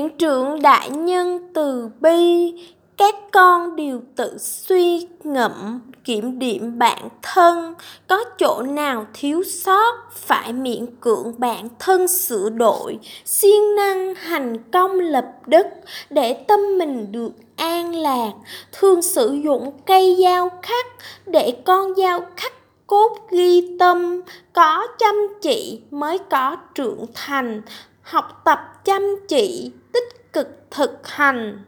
Viện trưởng đại nhân từ bi, các con đều tự suy ngẫm kiểm điểm bản thân, có chỗ nào thiếu sót phải miễn cưỡng bản thân sửa đổi, siêng năng hành công lập đức để tâm mình được an lạc, thường sử dụng cây dao khắc để con dao khắc cốt ghi tâm, có chăm chỉ mới có trưởng thành, học tập chăm chỉ, tích cực thực hành.